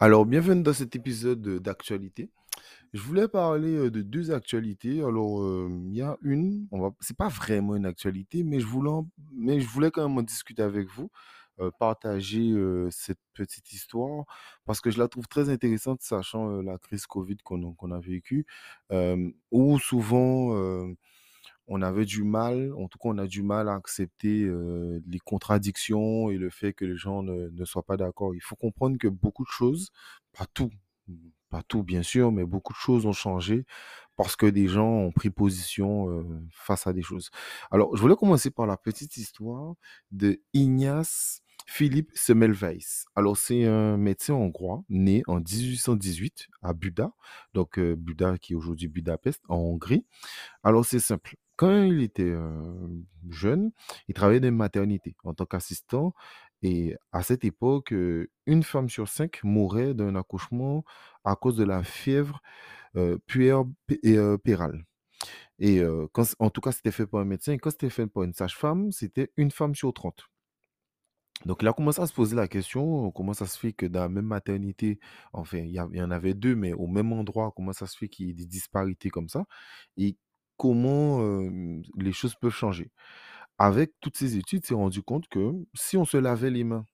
Alors, bienvenue dans cet épisode d'actualité. Je voulais parler de deux actualités. Alors, il y a une, va, c'est pas vraiment une actualité, mais je voulais, quand même en discuter avec vous, partager cette petite histoire, parce que je la trouve très intéressante, sachant la crise Covid qu'on a, vécue, où souvent on avait du mal, en tout cas, on a du mal à accepter les contradictions et le fait que les gens ne, soient pas d'accord. Il faut comprendre que beaucoup de choses, pas tout, pas tout bien sûr, mais beaucoup de choses ont changé parce que des gens ont pris position face à des choses. Alors, je voulais commencer par la petite histoire de Ignace Philippe Semmelweis. Alors, c'est un médecin hongrois né en 1818 à Buda, donc euh, Buda qui est aujourd'hui Budapest, en Hongrie. Alors, c'est simple. Quand il était euh, jeune, il travaillait dans une maternité en tant qu'assistant. Et à cette époque, euh, une femme sur cinq mourait d'un accouchement à cause de la fièvre euh, puerpérale. Et euh, en tout cas, c'était fait par un médecin. Et quand c'était fait par une sage-femme, c'était une femme sur 30. Donc, il a commencé à se poser la question, comment ça se fait que dans la même maternité, enfin, il y, en avait deux, mais au même endroit, comment ça se fait qu'il y ait des disparités comme ça, comment les choses peuvent changer. Avec toutes ces études, il s'est rendu compte que si on se lavait les mains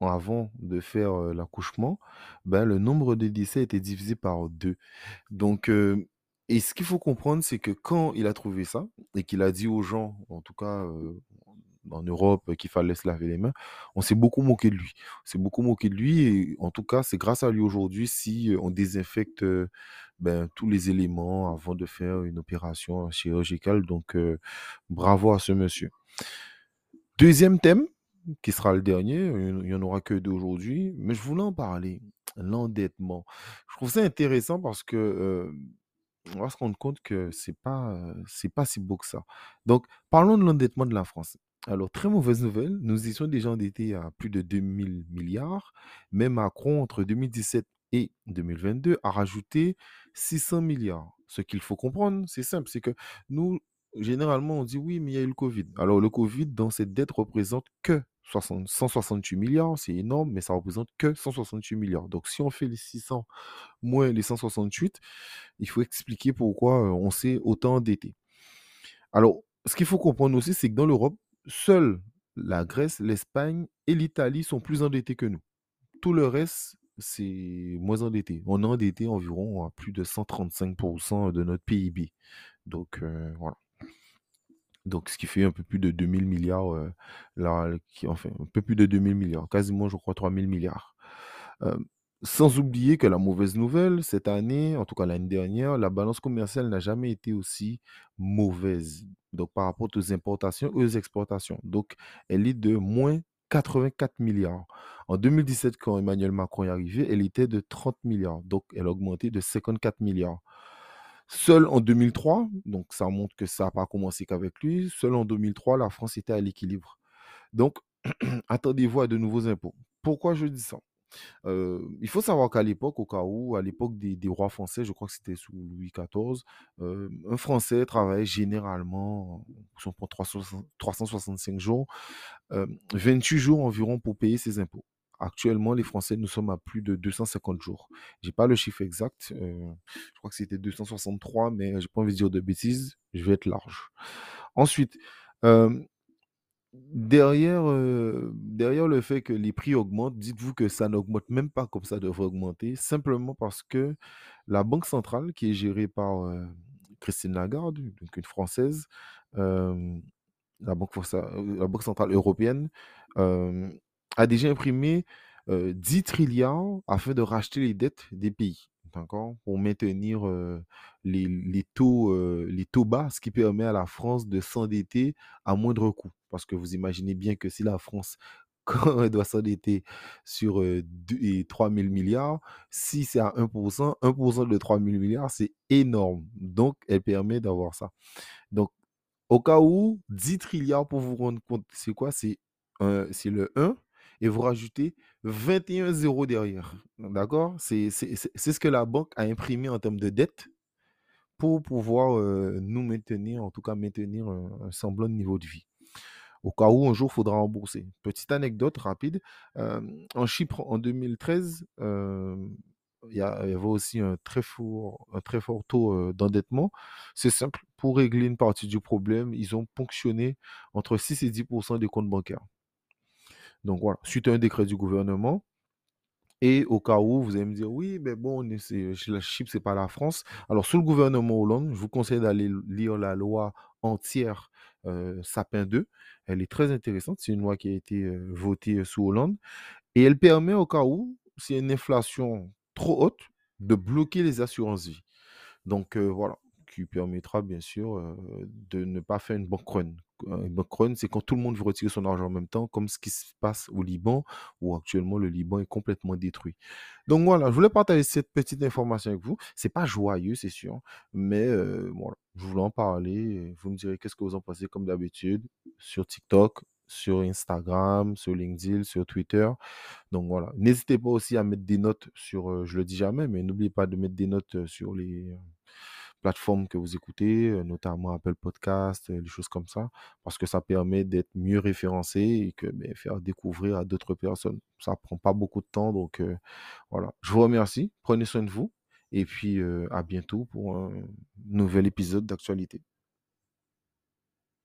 avant de faire l'accouchement, ben, le nombre de décès était divisé par deux. Donc, et ce qu'il faut comprendre, c'est que quand il a trouvé ça, et qu'il a dit aux gens, en tout cas en Europe, euh, qu'il fallait se laver les mains, on s'est beaucoup moqué de lui. On s'est beaucoup moqué de lui, et en tout cas, c'est grâce à lui aujourd'hui si euh, on désinfecte euh, ben, tous les éléments avant de faire une opération chirurgicale. Donc, bravo à ce monsieur. Deuxième thème, qui sera le dernier, il n'y en aura que deux aujourd'hui, mais je voulais en parler, l'endettement. Je trouve ça intéressant parce que euh, on va se rendre compte que c'est pas, euh, c'est pas si beau que ça. Donc, parlons de l'endettement de la France. Alors, très mauvaise nouvelle, nous étions déjà endettés à plus de 2000 milliards, mais Macron, entre 2017 et 2022, a rajouté 600 milliards. Ce qu'il faut comprendre, c'est simple, c'est que nous, généralement, on dit oui, mais il y a eu le Covid. Alors, le Covid, dans cette dette, représente que 60 168 milliards, c'est énorme, mais ça représente que 168 milliards. Donc, si on fait les 600 moins les 168, il faut expliquer pourquoi euh, on s'est autant endetté. Alors, ce qu'il faut comprendre aussi, c'est que dans l'Europe, seules la Grèce, l'Espagne et l'Italie sont plus endettés que nous. Tout le reste, c'est moins endetté. On est endetté environ à plus de 135% de notre PIB. Donc, euh, voilà. Donc, ce qui fait un peu plus de 2000 milliards, euh, là, enfin, un peu plus de 2000 milliards, quasiment, je crois, 3000 milliards. Euh, sans oublier que la mauvaise nouvelle, cette année, en tout cas l'année dernière, la balance commerciale n'a jamais été aussi mauvaise. Donc, par rapport aux importations et aux exportations. Donc, elle est de moins 84 milliards. En 2017, quand Emmanuel Macron est arrivé, elle était de 30 milliards. Donc, elle a augmenté de 54 milliards. Seul en 2003, donc ça montre que ça n'a pas commencé qu'avec lui, seul en 2003, la France était à l'équilibre. Donc, attendez-vous à de nouveaux impôts. Pourquoi je dis ça? Heu, il faut savoir qu'à l'époque, au cas où, à l'époque des rois français, je crois que c'était sous Louis XIV, heu, un Français travaillait généralement, si on prend 360 365 jours, hem, 28 jours environ pour payer ses impôts. Actuellement, les Français, nous sommes à plus de 250 jours. J'ai pas le chiffre exact, heu, je crois que c'était 263, mais j'ai pas envie de dire de bêtises, je vais être large. Ensuite, Derrière, heu, derrière le fait que les prix augmentent, dites-vous que ça n'augmente même pas comme ça devrait augmenter, simplement parce que la banque centrale qui est gérée par, heu, Christine Lagarde, donc une Française, hem, la banque la banque centrale européenne, a déjà imprimé, heu, 10 trilliards afin de racheter les dettes des pays, d'accord? Pour maintenir, heu, les taux, heu, les taux bas, ce qui permet à la France de s'endetter à moindre coût. Parce que vous imaginez bien que si la France, doit s'endetter sur, et 3 000 000 si c'est à 1% 1% de 3 000 000 c'est énorme. Donc elle permet d'avoir ça. Donc au cas où, 10 trilliards pour vous rendre compte, c'est quoi? C'est, le un et vous rajoutez 21 zéros derrière. D'accord? C'est ce que la banque a imprimé en termes de dette pour pouvoir, heu, nous maintenir, en tout cas maintenir un semblant de niveau de vie. au cas où un jour il faudra rembourser. Petite anecdote rapide, en Chypre en 2013, il y, avait aussi un très fort, un très fort taux d'endettement. C'est simple, pour régler une partie du problème, ils ont ponctionné entre 6 et 10% des comptes bancaires. Donc voilà, suite à un décret du gouvernement, et au cas où, vous allez me dire, oui, mais bon, la Chypre, c'est pas la France. Alors, sous le gouvernement Hollande, je vous conseille d'aller lire la loi entière Sapin 2. Elle est très intéressante. C'est une loi qui a été votée sous Hollande. Et elle permet, au cas où, s'il y a une inflation trop haute, de bloquer les assurances vie. Donc, voilà qui permettra bien sûr de ne pas faire une bank run. Une bank run, c'est quand tout le monde veut retirer son argent en même temps, comme ce qui se passe au Liban, où actuellement le Liban est complètement détruit. Donc voilà, je voulais partager cette petite information avec vous. C'est pas joyeux, c'est sûr, mais voilà, je voulais en parler. Vous me direz qu'est-ce que vous en pensez comme d'habitude sur TikTok, sur Instagram, sur LinkedIn, sur Twitter. Donc voilà, n'hésitez pas aussi à mettre des notes sur, je le dis jamais, mais n'oubliez pas de mettre des notes sur les plateformes que vous écoutez, notamment Apple Podcast, des choses comme ça, parce que ça permet d'être mieux référencé et que ben, faire découvrir à d'autres personnes. Ça prend pas beaucoup de temps, donc voilà. Je vous remercie, prenez soin de vous et puis à bientôt pour un nouvel épisode d'actualité.